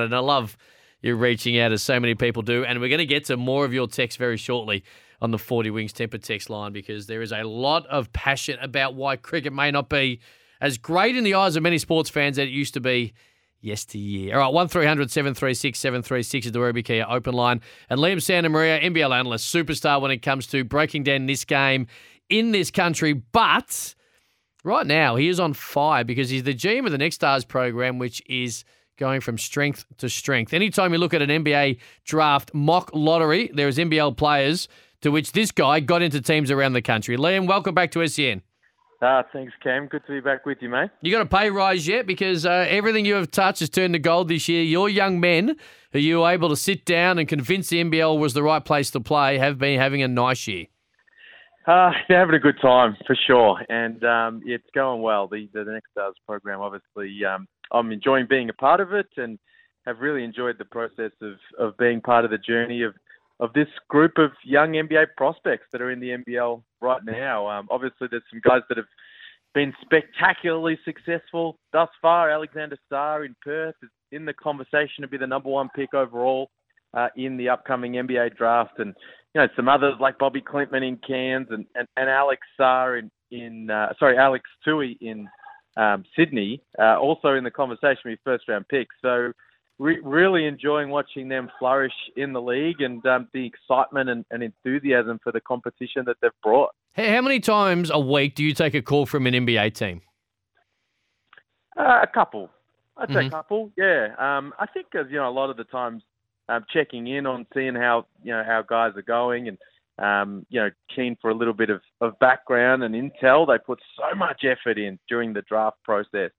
And I love you reaching out as so many people do. And we're going to get to more of your text very shortly on the 40 Winks Tempur text line because there is a lot of passion about why cricket may not be as great in the eyes of many sports fans as it used to be yesteryear. All right, 1300 736 736 is the Ruby Kia open line. And Liam Santamaria, NBL analyst, superstar when it comes to breaking down this game in this country. But right now, he is on fire because he's the GM of the Next Stars program, which is – going from strength to strength. Anytime you look at an NBA draft mock lottery, there is NBL players to which this guy got into teams around the country. Liam, welcome back to SEN. Ah, thanks, Cam. Good to be back with you, mate. You got a pay rise yet? Because uh, everything you have touched has turned to gold this year. Your young men, who you were able to sit down and convince the NBL was the right place to play, have been having a nice year. Uh, they're having a good time for sure, and um, it's going well. The the Next Stars program, obviously, um, I'm enjoying being a part of it, and have really enjoyed the process of of being part of the journey of of this group of young NBA prospects that are in the NBL right now. Um, obviously, there's some guys that have been spectacularly successful thus far. Alexander Sarr in Perth is in the conversation to be the number one pick overall uh, in the upcoming NBA draft, and you know, some others like Bobi Klintman in Cairns and, and, and Alex Sarr in, in uh, sorry, Alex Toohey in um, Sydney, uh, also in the conversation with first round picks. So re- really enjoying watching them flourish in the league and um, the excitement and, and, enthusiasm for the competition that they've brought. Hey, how many times a week do you take a call from an NBA team? Uh, a couple. I'd say mm-hmm. a couple. Yeah. Um, I think, you know, a lot of the times um, checking in on seeing how you know how guys are going and um, you know keen for a little bit of, of background and intel. They put so much effort in during the draft process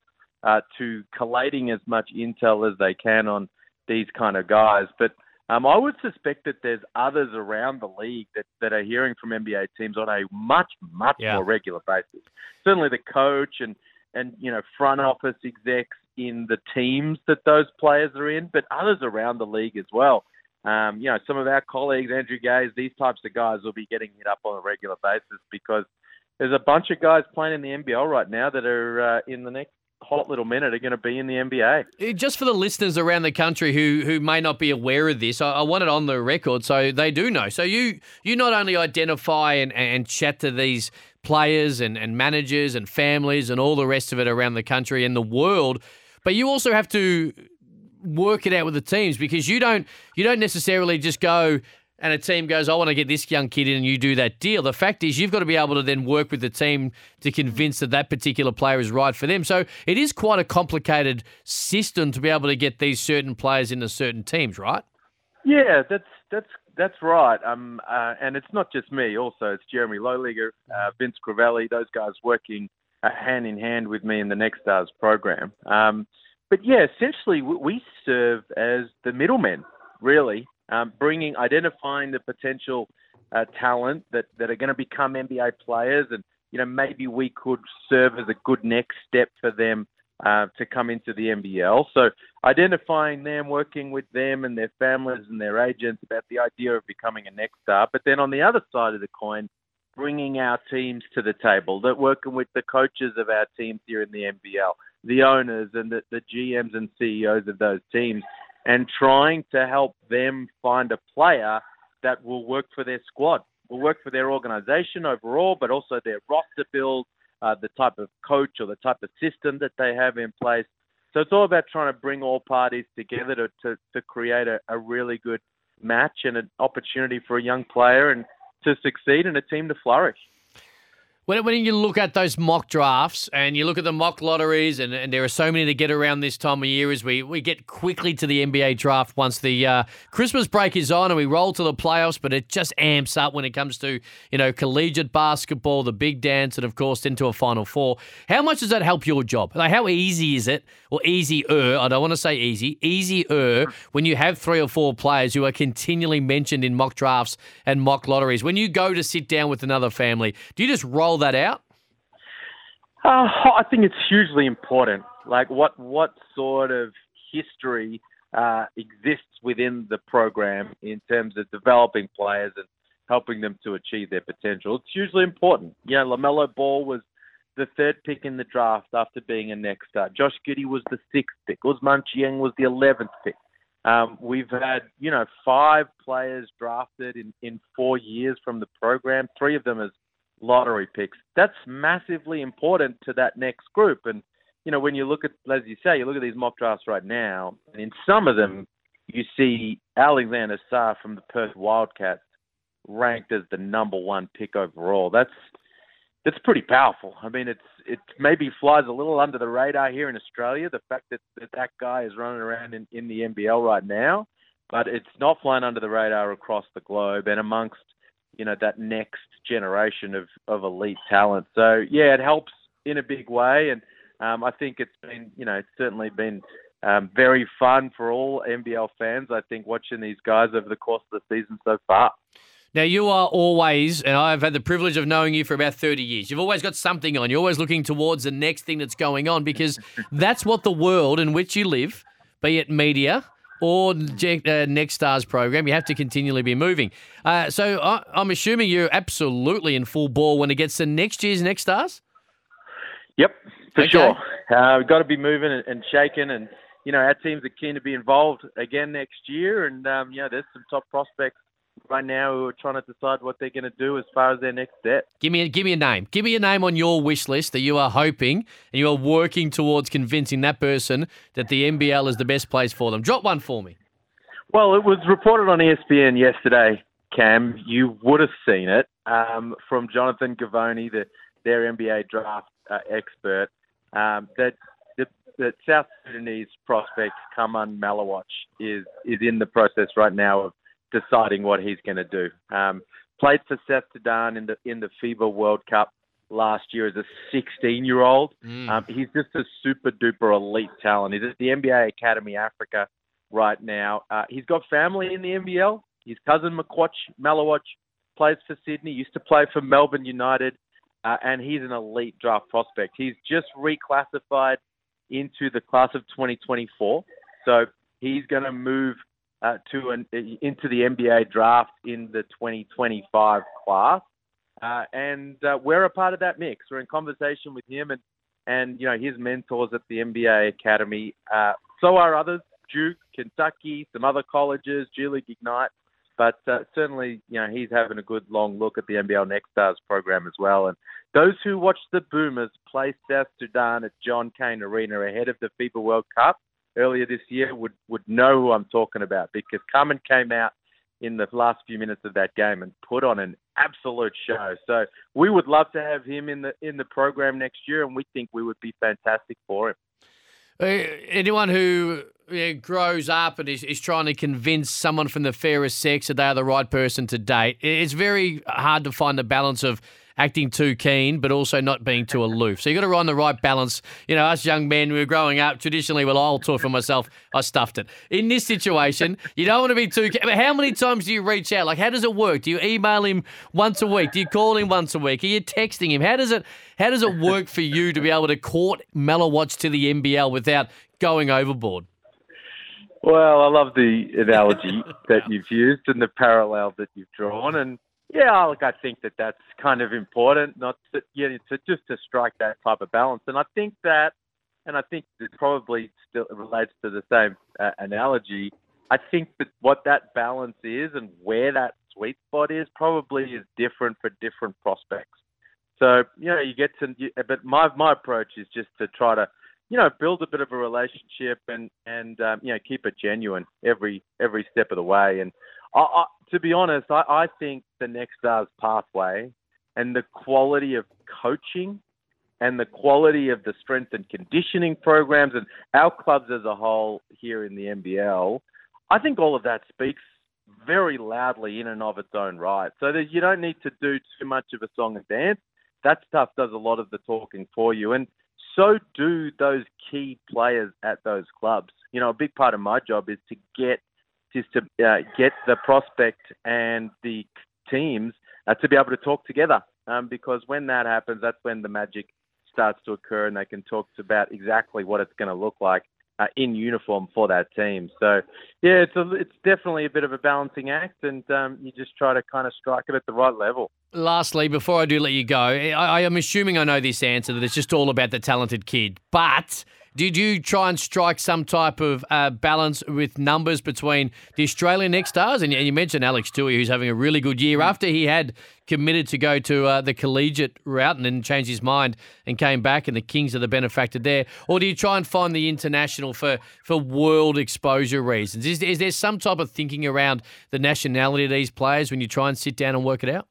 uh, to collating as much intel as they can on these kind of guys. But um, I would suspect that there's others around the league that, that are hearing from NBA teams on a much much yeah. more regular basis. Certainly the coach and and you know front office execs in the teams that those players are in, but others around the league as well. Um, you know, some of our colleagues, Andrew Gaze, these types of guys will be getting hit up on a regular basis because there's a bunch of guys playing in the NBL right now that are uh, in the next hot little minute are going to be in the NBA. Uh, just for the listeners around the country who who may not be aware of this, I, I, want it on the record so they do know. So you you not only identify and, and chat to these players and, and managers and families and all the rest of it around the country and the world, but you also have to work it out with the teams because you don't you don't necessarily just go and a team goes, I want to get this young kid in, and you do that deal. The fact is, you've got to be able to then work with the team to convince that that particular player is right for them. So it is quite a complicated system to be able to get these certain players into certain teams, right? Yeah, that's that's that's right. Um, uh, and it's not just me. Also, it's Jeremy Loeliger, uh, Vince Crivelli, those guys working uh, hand in hand with me in the Next Stars program. Um, but yeah, essentially we serve as the middlemen, really, um, bringing, identifying the potential uh, talent that, that are going to become NBA players, and you know maybe we could serve as a good next step for them uh, to come into the NBL. So identifying them, working with them and their families and their agents about the idea of becoming a next star. But then on the other side of the coin, bringing our teams to the table, that working with the coaches of our teams here in the NBL, the owners and the, the GMs and CEOs of those teams, and trying to help them find a player that will work for their squad, will work for their organization overall, but also their roster build, uh, the type of coach or the type of system that they have in place. So it's all about trying to bring all parties together to, to, to create a, a really good match and an opportunity for a young player and to succeed and a team to flourish. When, when you look at those mock drafts and you look at the mock lotteries, and, and there are so many to get around this time of year as we, we get quickly to the NBA draft once the uh, Christmas break is on and we roll to the playoffs, but it just amps up when it comes to, you know, collegiate basketball, the big dance, and of course into a Final Four. How much does that help your job? Like, how easy is it, or easier, I don't want to say easy, easier when you have three or four players who are continually mentioned in mock drafts and mock lotteries? When you go to sit down with another family, do you just roll that out? Uh, I think it's hugely important. Like what what sort of history uh, exists within the program in terms of developing players and helping them to achieve their potential. It's hugely important. You know, LaMelo Ball was the third pick in the draft after being a next star. Josh Giddey was the sixth pick. Ousmane Dieng was the eleventh pick. Um, we've had, you know, five players drafted in, in four years from the program, three of them as lottery picks. That's massively important to that next group. And, you know, when you look at, as you say, you look at these mock drafts right now, and in some of them, you see Alexander Sarr from the Perth Wildcats ranked as the number one pick overall. That's that's pretty powerful. I mean, it's it maybe flies a little under the radar here in Australia. The fact that that, that guy is running around in, in the NBL right now, but it's not flying under the radar across the globe and amongst you know that next generation of of elite talent. So yeah, it helps in a big way, and um, I think it's been you know it's certainly been um, very fun for all NBL fans. I think watching these guys over the course of the season so far. Now, you are always, and I've had the privilege of knowing you for about 30 years, you've always got something on. You're always looking towards the next thing that's going on because that's what the world in which you live, be it media, or uh, Next Stars program, you have to continually be moving. Uh, so I, am assuming you're absolutely in full ball when it gets to next year's Next Stars. Yep, for okay. sure. Uh, we've got to be moving and, and, shaking, and you know our teams are keen to be involved again next year. And um, you know, there's some top prospects right now who are trying to decide what they're going to do as far as their next step. Give me a, give me a name. Give me a name on your wish list that you are hoping and you are working towards convincing that person that the NBL is the best place for them. Drop one for me. Well, it was reported on ESPN yesterday, Cam. You would have seen it um, from Jonathan Givony, the, their NBA draft uh, expert, um, that that South Sudanese prospect Khaman Maluach is is in the process right now of deciding what he's going to do. Um, played for South Sudan in the in the FIBA World Cup last year as a 16 year old. Mm. Um, he's just a super duper elite talent. He's at the NBA Academy Africa right now. Uh, he's got family in the NBL. His cousin Makuach Maluach plays for Sydney. Used to play for Melbourne United, uh, and he's an elite draft prospect. He's just reclassified into the class of 2024, so he's going to move uh, to an, into the NBA draft in the 2025 class, uh, and uh, we're a part of that mix. We're in conversation with him and and you know his mentors at the NBA Academy. Uh, so are others: Duke, Kentucky, some other colleges, G League Ignite. But uh, certainly, you know, he's having a good long look at the NBL Next Stars program as well. And those who watched the Boomers play South Sudan at John Cain Arena ahead of the FIBA World Cup earlier this year would, would know who I'm talking about because Khaman came out in the last few minutes of that game and put on an absolute show. So we would love to have him in the in the program next year, and we think we would be fantastic for him. Uh, anyone who grows up and is, is trying to convince someone from the fairest sex that they are the right person to date, it's very hard to find the balance of acting too keen, but also not being too aloof. So you've got to find the right balance. You know, us young men, we were growing up traditionally, well, I'll talk for myself, I stuffed it. In this situation, you don't want to be too. How many times do you reach out? Like, how does it work? Do you email him once a week? Do you call him once a week? Are you texting him? How does it? How does it work for you to be able to court Maluach to the NBL without going overboard? Well, I love the analogy that you've used and the parallel that you've drawn, and yeah, look, I think that that's kind of important, not to, yeah, to just to strike that type of balance. And I think that, and I think it probably still relates to the same uh, analogy. I think that what that balance is and where that sweet spot is probably is different for different prospects. So you know, you get to, but my my approach is just to try to, you know, build a bit of a relationship and and um, you know keep it genuine every every step of the way. And I, I, to be honest, I, I think the next stars pathway and the quality of coaching and the quality of the strength and conditioning programs and our clubs as a whole here in the NBL, I think all of that speaks very loudly in and of its own right. So that you don't need to do too much of a song and dance. That stuff does a lot of the talking for you. And so do those key players at those clubs. You know, a big part of my job is to get is to uh, get the prospect and the teams uh, to be able to talk together. Um, because when that happens, that's when the magic starts to occur, and they can talk about exactly what it's going to look like uh, in uniform for that team. So, yeah, it's a, it's definitely a bit of a balancing act, and um, you just try to kind of strike it at the right level. Lastly, before I do let you go, I, I am assuming I know this answer that it's just all about the talented kid, but did you try and strike some type of uh, balance with numbers between the Australian next stars? And you mentioned Alex Toohey, who's having a really good year after he had committed to go to uh, the collegiate route and then changed his mind and came back, and the Kings are the benefactor there. Or do you try and find the international for, for world exposure reasons? Is, is there some type of thinking around the nationality of these players when you try and sit down and work it out?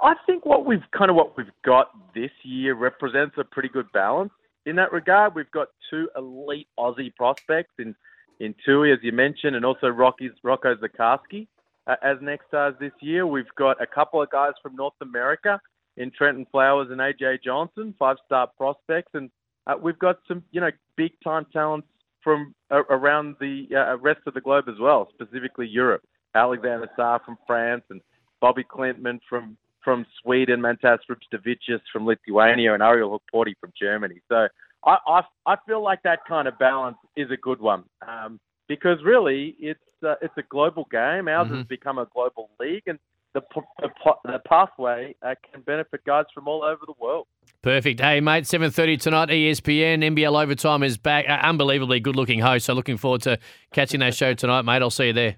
I think what we've kind of what we've got this year represents a pretty good balance in that regard. We've got two elite Aussie prospects in in Toohey, as you mentioned, and also Rocky's, Rocco Zikarsky uh, as next stars this year. We've got a couple of guys from North America in Trenton Flowers and AJ Johnson, five star prospects, and uh, we've got some you know big time talents from uh, around the uh, rest of the globe as well, specifically Europe. Alexander Sarr from France and Bobi Klintman from from Sweden, Mantas Rubstavicius from Lithuania, and Ariel Hukporti from Germany. So I, I, I feel like that kind of balance is a good one um, because really it's uh, it's a global game. Ours mm-hmm. has become a global league, and the, the, the pathway uh, can benefit guys from all over the world. Perfect. Hey, mate, 7.30 tonight, ESPN, NBL Overtime is back. Uh, unbelievably good-looking host, so looking forward to catching that show tonight, mate. I'll see you there.